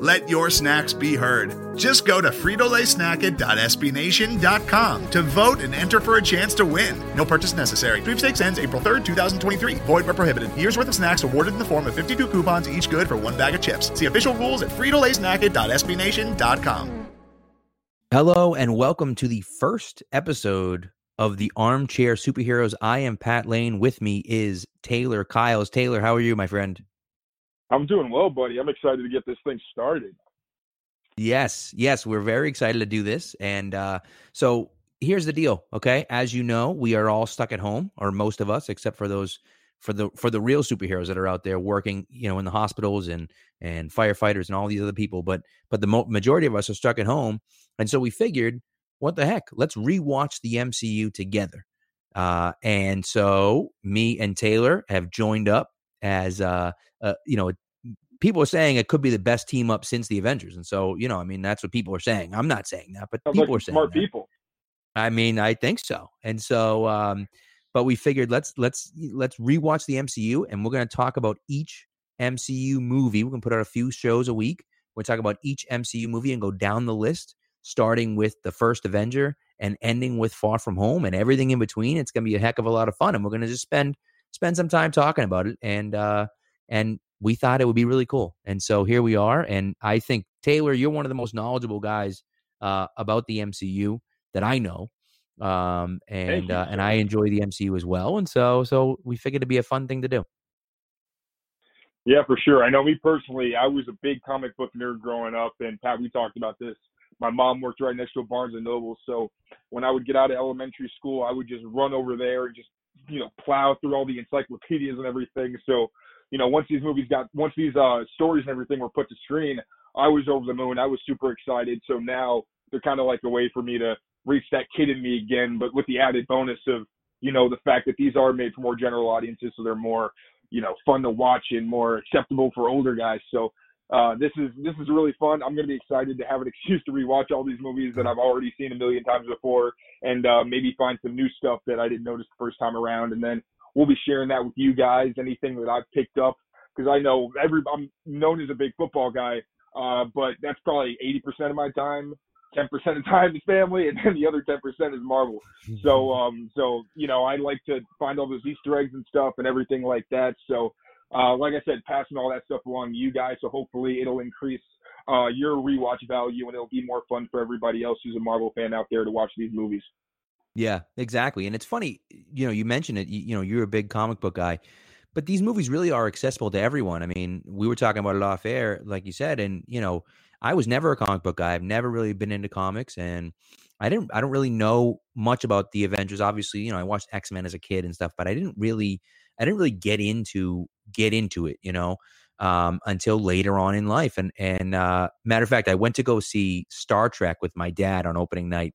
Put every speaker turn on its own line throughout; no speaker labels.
Let your snacks be heard. Just go to fritolaysnacket.sbnation.com to vote and enter for a chance to win. No purchase necessary. Sweepstakes ends April 3rd, 2023. Void where prohibited. Year's worth of snacks awarded in the form of 52 coupons, each good for one bag of chips. See official rules at fritolaysnacket.sbnation.com.
Hello and welcome to the first episode of the Armchair Superheroes. I am Pat Lane. With me is Taylor Kyles. Taylor, how are you, my friend?
I'm doing well, buddy. I'm excited to get this thing started.
Yes, yes, we're very excited to do this. And uh, so here's the deal, okay? As you know, we are all stuck at home, or most of us, except for those for the for the real superheroes that are out there working, you know, in the hospitals and and firefighters and all these other people. But but the mo- majority of us are stuck at home, and so we figured, what the heck? Let's rewatch the MCU together. Uh, and so me and Taylor have joined up as uh, uh, you know, people are saying it could be the best team up since the Avengers, and so you know, I mean, that's what people are saying. I'm not saying that, but
Sounds
people
like
are saying
smart
that.
people.
I mean, I think so, and so, um, but we figured let's let's let's rewatch the MCU, and we're going to talk about each MCU movie. We're going to put out a few shows a week. We're going to talk about each MCU movie and go down the list, starting with the first Avenger and ending with Far From Home and everything in between. It's going to be a heck of a lot of fun, and we're going to just spend spend some time talking about it. And uh, and we thought it would be really cool, and so here we are. And I think Taylor, you're one of the most knowledgeable guys uh, about the MCU that I know. Um, and
you,
uh, and. I enjoy the MCU as well, and so so we figured it'd be a fun thing to do.
Yeah, for sure. I know me personally, I was a big comic book nerd growing up, and Pat, we talked about this. My mom worked right next to a Barnes and Noble, so when I would get out of elementary school, I would just run over there and just you know plow through all the encyclopedias and everything. So you know once these movies got once these uh stories and everything were put to screen, I was over the moon. I was super excited. So now they're kind of like a way for me to reach that kid in me again, but with the added bonus of you know the fact that these are made for more general audiences, so they're more you know fun to watch and more acceptable for older guys. So uh, this is this is really fun. I'm gonna be excited to have an excuse to rewatch all these movies that I've already seen a million times before, and uh, maybe find some new stuff that I didn't notice the first time around. And then we'll be sharing that with you guys. Anything that I've picked up because I know every I'm known as a big football guy, uh, but that's probably 80% of my time. 10% of time is family, and then the other 10% is Marvel. So, um, so you know, I like to find all those Easter eggs and stuff and everything like that. So, uh, like I said, passing all that stuff along to you guys. So hopefully it'll increase uh, your rewatch value and it'll be more fun for everybody else who's a Marvel fan out there to watch these movies.
Yeah, exactly. And it's funny, you know, you mentioned it. You, you know, you're a big comic book guy, but these movies really are accessible to everyone. I mean, we were talking about it off air, like you said, and you know, I was never a comic book guy. I've never really been into comics, and I didn't. I don't really know much about the Avengers. Obviously, you know, I watched X Men as a kid and stuff, but I didn't really, I didn't really get into get into it. You know, um, until later on in life. And and uh, matter of fact, I went to go see Star Trek with my dad on opening night.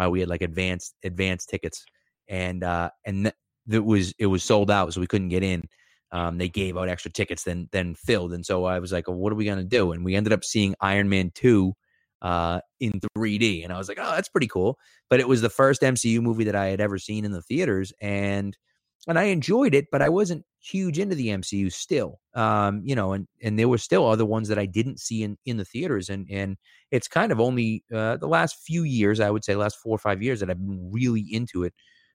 Uh, we had like advanced advanced tickets, and uh, and th- it was it was sold out, so we couldn't get in. Um, they gave out extra tickets than than filled, and so I was like, well, "What are we gonna do?" And we ended up seeing Iron Man two uh, in 3D, and I was like, "Oh, that's pretty cool." But it was the first MCU movie that I had ever seen in the theaters, and and I enjoyed it, but I wasn't huge into the MCU still. Um, you know, and and there were still other ones that I didn't see in in the theaters, and and it's kind of only uh, the last few years, I would say, last four or five years that I've been really into it.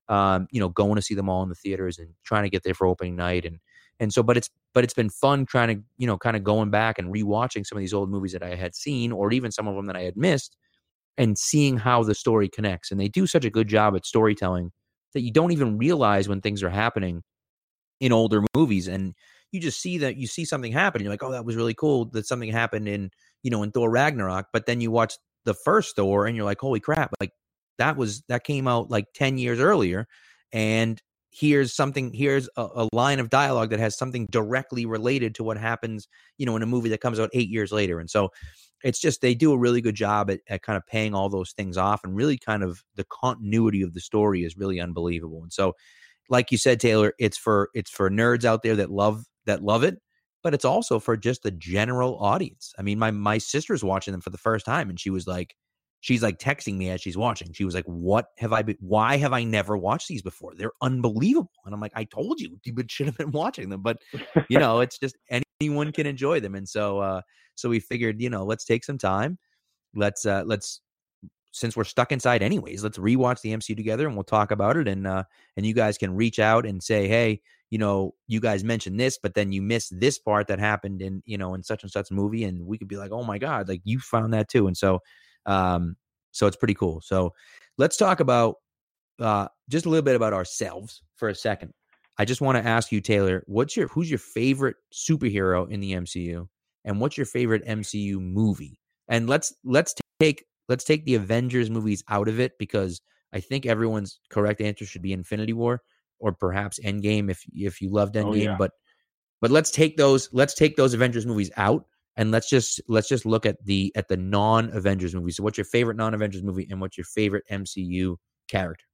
Um, you know, going to see them all in the theaters and trying to get there for opening night, and and so, but it's but it's been fun trying to you know kind of going back and rewatching some of these old movies that I had seen, or even some of them that I had missed, and seeing how the story connects. And they do such a good job at storytelling that you don't even realize when things are happening in older movies and you just see that you see something happen you're like oh that was really cool that something happened in you know in thor ragnarok but then you watch the first thor and you're like holy crap like that was that came out like 10 years earlier and here's something here's a, a, line of dialogue that has something directly related to what happens you know in a movie that comes out eight years later and so it's just they do a really good job at, at kind of paying all those things off and really kind of the continuity of the story is really unbelievable and so like you said taylor it's for it's for nerds out there that love that love it but it's also for just the general audience i mean my my sister's watching them for the first time and she was like she's like texting me as she's watching. She was like, "What have I been? Why have I never watched these before? They're unbelievable." And I'm like, "I told you, you should have been watching them." But you know, it's just anyone can enjoy them, and so uh, so we figured, you know, let's take some time. Let's uh, let's since we're stuck inside anyways, let's rewatch the MCU together, and we'll talk about it. And uh, and you guys can reach out and say, "Hey." You know, you guys mentioned this, but then you missed this part that happened in, you know, in such and such movie, and we could be like, "Oh my god!" Like you found that too, and so um, so it's pretty cool. So let's talk about uh, just a little bit about ourselves for a second. I just want to ask you, Taylor, what's your who's your favorite superhero in the MCU, and what's your favorite MCU movie? And let's let's take let's take the Avengers movies out of it because I think everyone's correct answer should be Infinity War or perhaps Endgame if if you loved oh, Endgame. Oh, yeah. But but let's take those let's take those Avengers movies out and let's just let's just look at the at the non Avengers movies. So, what's your favorite non Avengers movie, and what's your favorite MCU character?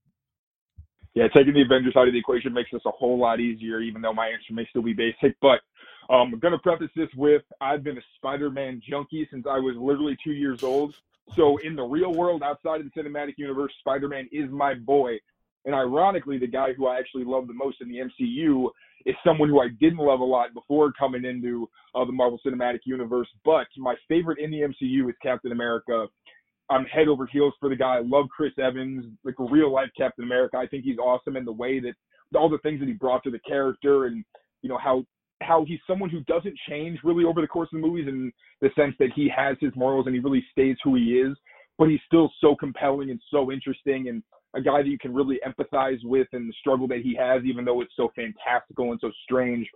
Yeah, taking the Avengers out of the equation makes this a whole lot easier, even though my answer may still be basic. But um, I'm going to preface this with I've been a Spider Man junkie since I was literally two years old. So, in the real world, outside of the cinematic universe, Spider Man is my boy. And ironically, the guy who I actually love the most in the MCU is someone who I didn't love a lot before coming into uh, the Marvel Cinematic Universe. But my favorite in the MCU is Captain America. I'm head over heels for the guy. I love Chris Evans, like a real life Captain America. I think he's awesome in the way that all the things that he brought to the character and you know how how he's someone who doesn't change really over the course of the movies in the sense that he has his morals and he really stays who he is, but he's still so compelling and so interesting and a guy that you can really empathize with and the struggle that he has, even though it's so fantastical and so strange.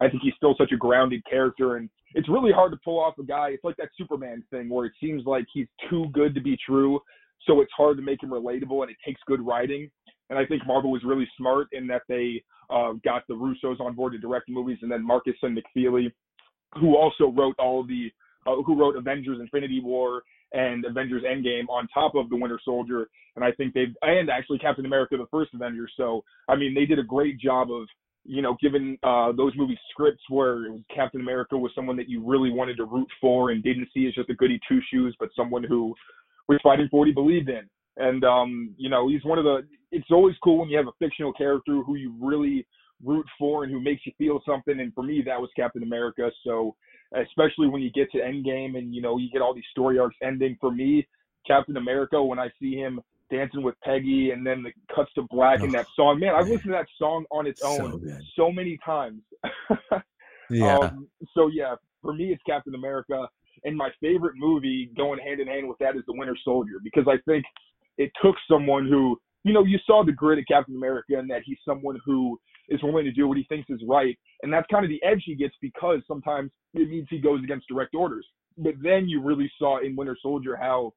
I think he's still such a grounded character, and it's really hard to pull off a guy. It's like that Superman thing where it seems like he's too good to be true, so it's hard to make him relatable, and it takes good writing. And I think Marvel was really smart in that they uh, got the Russos on board to direct movies, and then Markus and McFeely, who also wrote all the, uh, who wrote Avengers: Infinity War and Avengers Endgame on top of the Winter Soldier. And I think they've, and actually Captain America, the first Avenger. So, I mean, they did a great job of, you know, given uh, those movie scripts where Captain America was someone that you really wanted to root for and didn't see as just a goody two shoes, but someone who was fighting for what he believed in. And, um, you know, he's one of the, it's always cool when you have a fictional character who you really root for and who makes you feel something. And for me, that was Captain America. So, especially when you get to Endgame and you know you get all these story arcs ending. For me, Captain America, when I see him dancing with Peggy and then the cuts to black oh, in that song, man, I've listened to that song on its own so, so many times. yeah. Um, so yeah, for me, it's Captain America. And my favorite movie going hand in hand with that is The Winter Soldier because I think it took someone who, you know, you saw the grit of Captain America and that he's someone who is willing to do what he thinks is right. And that's kind of the edge he gets because sometimes it means he goes against direct orders. But then you really saw in Winter Soldier how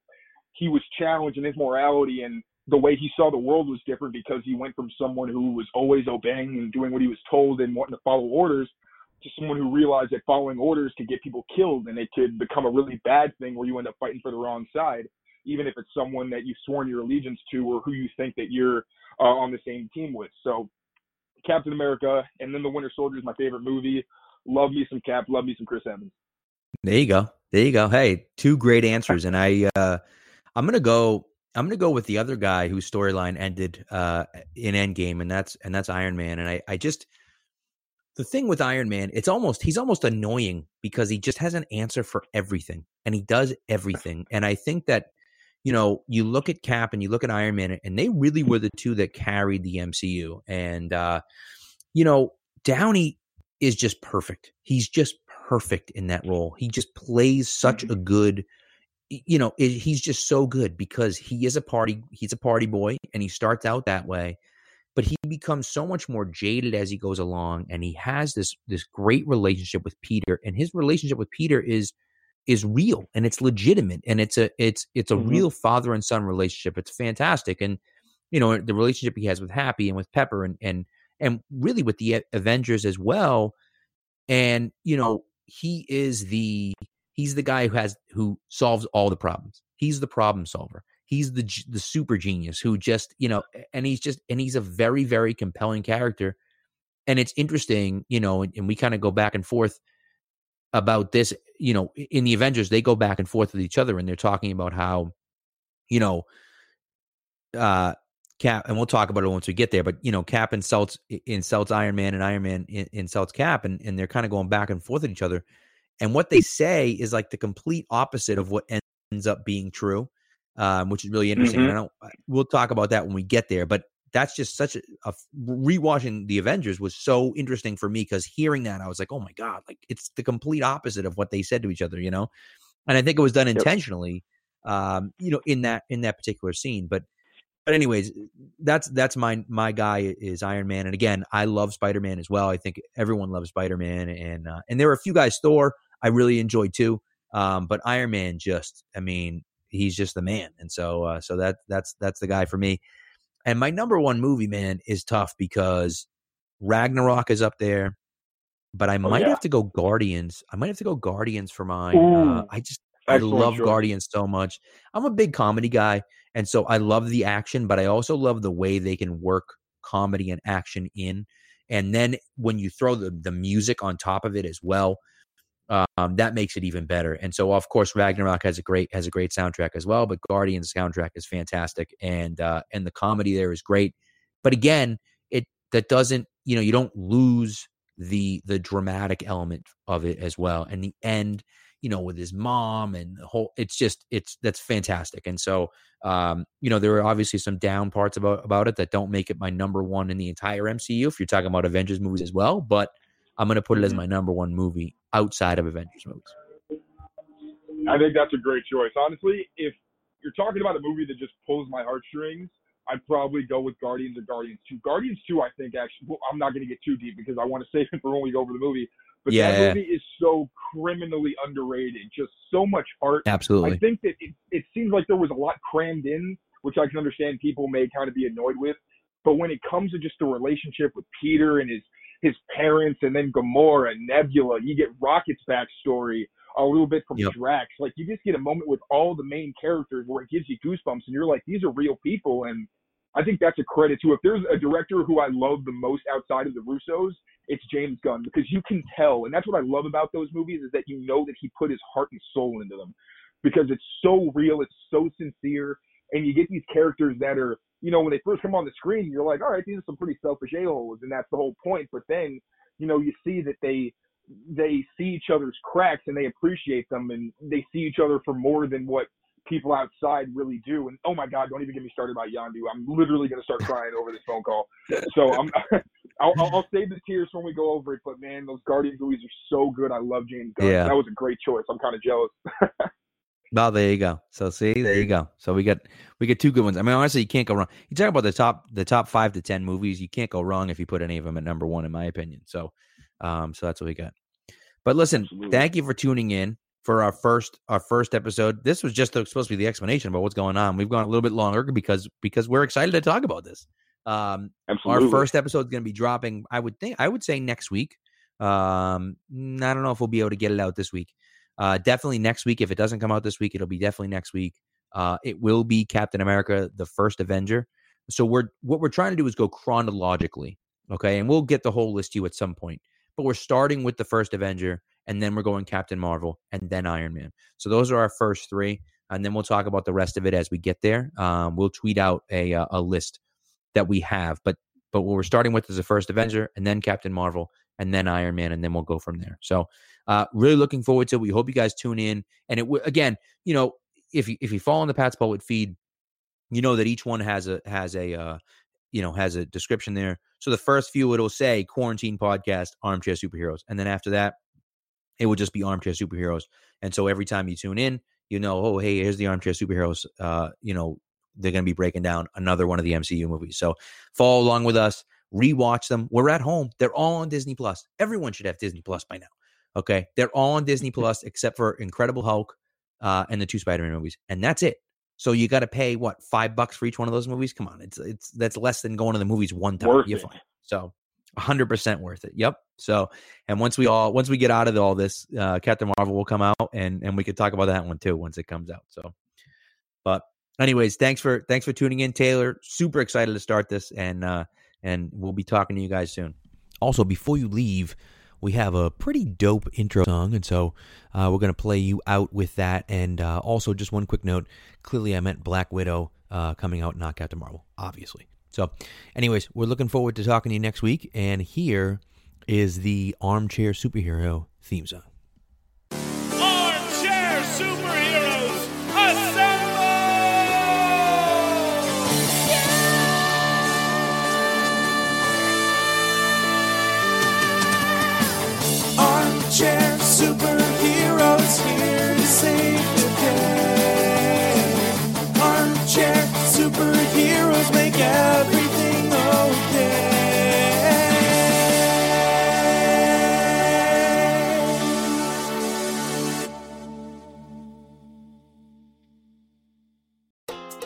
he was challenged in his morality and the way he saw the world was different because he went from someone who was always obeying and doing what he was told and wanting to follow orders to someone who realized that following orders could get people killed and it could become a really bad thing where you end up fighting for the wrong side, even if it's someone that you've sworn your allegiance to or who you think that you're uh, on the same team with. So Captain America, and then The Winter Soldier is my favorite movie. Love me some Cap, love me some Chris Evans.
There you go. There you go. Hey, two great answers, and I, uh, I'm gonna go. I'm gonna go with the other guy whose storyline ended uh, in Endgame, and that's and that's Iron Man. And I, I just the thing with Iron Man, it's almost he's almost annoying because he just has an answer for everything, and he does everything. And I think that you know, you look at Cap and you look at Iron Man, and they really were the two that carried the MCU. And uh, you know, Downey is just perfect. He's just perfect in that role. He just plays such a good you know, he's just so good because he is a party he's a party boy and he starts out that way but he becomes so much more jaded as he goes along and he has this this great relationship with Peter and his relationship with Peter is is real and it's legitimate and it's a it's it's a mm-hmm. real father and son relationship. It's fantastic. And you know, the relationship he has with Happy and with Pepper and and and really with the Avengers as well. And you know, he is the he's the guy who has who solves all the problems. He's the problem solver. He's the the super genius who just you know, and he's just and he's a very very compelling character. And it's interesting, you know, and, and we kind of go back and forth about this. You know, in the Avengers, they go back and forth with each other, and they're talking about how, you know, uh, Cap, and we'll talk about it once we get there. But you know, Cap insults insults Iron Man, and Iron Man insults Cap, and and they're kind of going back and forth with each other. And what they say is like the complete opposite of what ends up being true, um, which is really interesting. Mm-hmm. I don't. We'll talk about that when we get there. But that's just such a, a rewatching the Avengers was so interesting for me because hearing that I was like, oh my god, like it's the complete opposite of what they said to each other, you know. And I think it was done intentionally, yep. um, you know, in that in that particular scene. But but anyways, that's that's my my guy is Iron Man, and again, I love Spider Man as well. I think everyone loves Spider Man, and uh, and there are a few guys Thor I really enjoyed too. Um, but Iron Man just, I mean, he's just the man, and so uh, so that that's that's the guy for me. And my number one movie, man, is tough because Ragnarok is up there, but I oh, might oh, yeah. have to go Guardians. I might have to go Guardians for mine. Uh, I just I love. Guardians so much. I'm a big comedy guy, and so I love the action, but I also love the way they can work comedy and action in. And then when you throw the the music on top of it as well, um, that makes it even better. And so, of course, Ragnarok has a great has a great soundtrack as well. But Guardians soundtrack is fantastic, and uh, and the comedy there is great. But again, it that doesn't you know you don't lose the the dramatic element of it as well. And the end, you know, with his mom and the whole, it's just it's that's fantastic. And so, um, you know, there are obviously some down parts about about it that don't make it my number one in the entire MCU. If you're talking about Avengers movies as well, but I'm going to put it as mm-hmm. my number one movie outside of Avengers movies.
I think that's a great choice. Honestly, if you're talking about a movie that just pulls my heartstrings, I'd probably go with Guardians or Guardians 2. Guardians 2, I think, actually, well, I'm not going to get too deep because I want to save it for when we go over the movie. But yeah. that movie is so criminally underrated. Just so much art.
Absolutely.
I think that it, it seems like there was a lot crammed in, which I can understand people may kind of be annoyed with. But when it comes to just the relationship with Peter and his his parents and then Gamora, Nebula. You get Rocket's backstory a little bit from yep. Drax. Like you just get a moment with all the main characters where it gives you goosebumps and you're like, these are real people. And I think that's a credit to if there's a director who I love the most outside of the Russos, it's James Gunn because you can tell, and that's what I love about those movies is that you know that he put his heart and soul into them because it's so real, it's so sincere, and you get these characters that are you know, when they first come on the screen, you're like, all right, these are some pretty selfish a-holes, and that's the whole point. But then, you know, you see that they they see each other's cracks and they appreciate them, and they see each other for more than what people outside really do. And oh my God, don't even get me started about Yondu. I'm literally gonna start crying over this phone call. So I'm. I'll, I'll, save the tears when we go over it, but man, those Guardian movies are so good. I love James Gunn. Yeah. That was a great choice. I'm kind of jealous.
Well, there you go. So see, there you go. So we got we get two good ones. I mean, honestly, you can't go wrong. You talk about the top the top five to ten movies. You can't go wrong if you put any of them at number one, in my opinion. So, um, so that's what we got. But listen, Absolutely. thank you for tuning in for our first our first episode. This was just supposed to be the explanation about what's going on. We've gone a little bit longer because because we're excited to talk about this. Um, Absolutely. Our first episode is going to be dropping. I would think I would say next week. Um, I don't know if we'll be able to get it out this week. Uh, definitely next week. If it doesn't come out this week, it'll be definitely next week. Uh, it will be Captain America: The First Avenger. So we're what we're trying to do is go chronologically, okay? And we'll get the whole list to you at some point. But we're starting with the first Avenger, and then we're going Captain Marvel, and then Iron Man. So those are our first three, and then we'll talk about the rest of it as we get there. Um, we'll tweet out a uh, a list that we have, but but what we're starting with is the first Avenger, and then Captain Marvel, and then Iron Man, and then we'll go from there. So, uh, really looking forward to it. We hope you guys tune in. And it again, you know, if you if you follow on the Pat's Poet feed, you know that each one has a has a uh, you know has a description there. So the first few it'll say quarantine podcast armchair superheroes, and then after that, it will just be armchair superheroes. And so every time you tune in, you know, oh hey, here's the armchair superheroes. Uh, you know, they're going to be breaking down another one of the MCU movies. So follow along with us rewatch them. We're at home. They're all on Disney Plus. Everyone should have Disney Plus by now. Okay. They're all on Disney Plus except for Incredible Hulk uh, and the two Spider Man movies. And that's it. So you got to pay what five bucks for each one of those movies? Come on, it's it's that's less than going to the movies one time.
Worth
you
it.
find. So 100% worth it. Yep. So, and once we all once we get out of all this, uh, Captain Marvel will come out and and we could talk about that one too once it comes out. So, but anyways, thanks for thanks for tuning in, Taylor. Super excited to start this, and uh, and we'll be talking to you guys soon. Also, before you leave, we have a pretty dope intro song, and so uh, we're gonna play you out with that. And uh, also, just one quick note: clearly, I meant Black Widow uh, coming out, not Captain Marvel, obviously. So, anyways, we're looking forward to talking to you next week, and here is the Armchair Superhero theme song.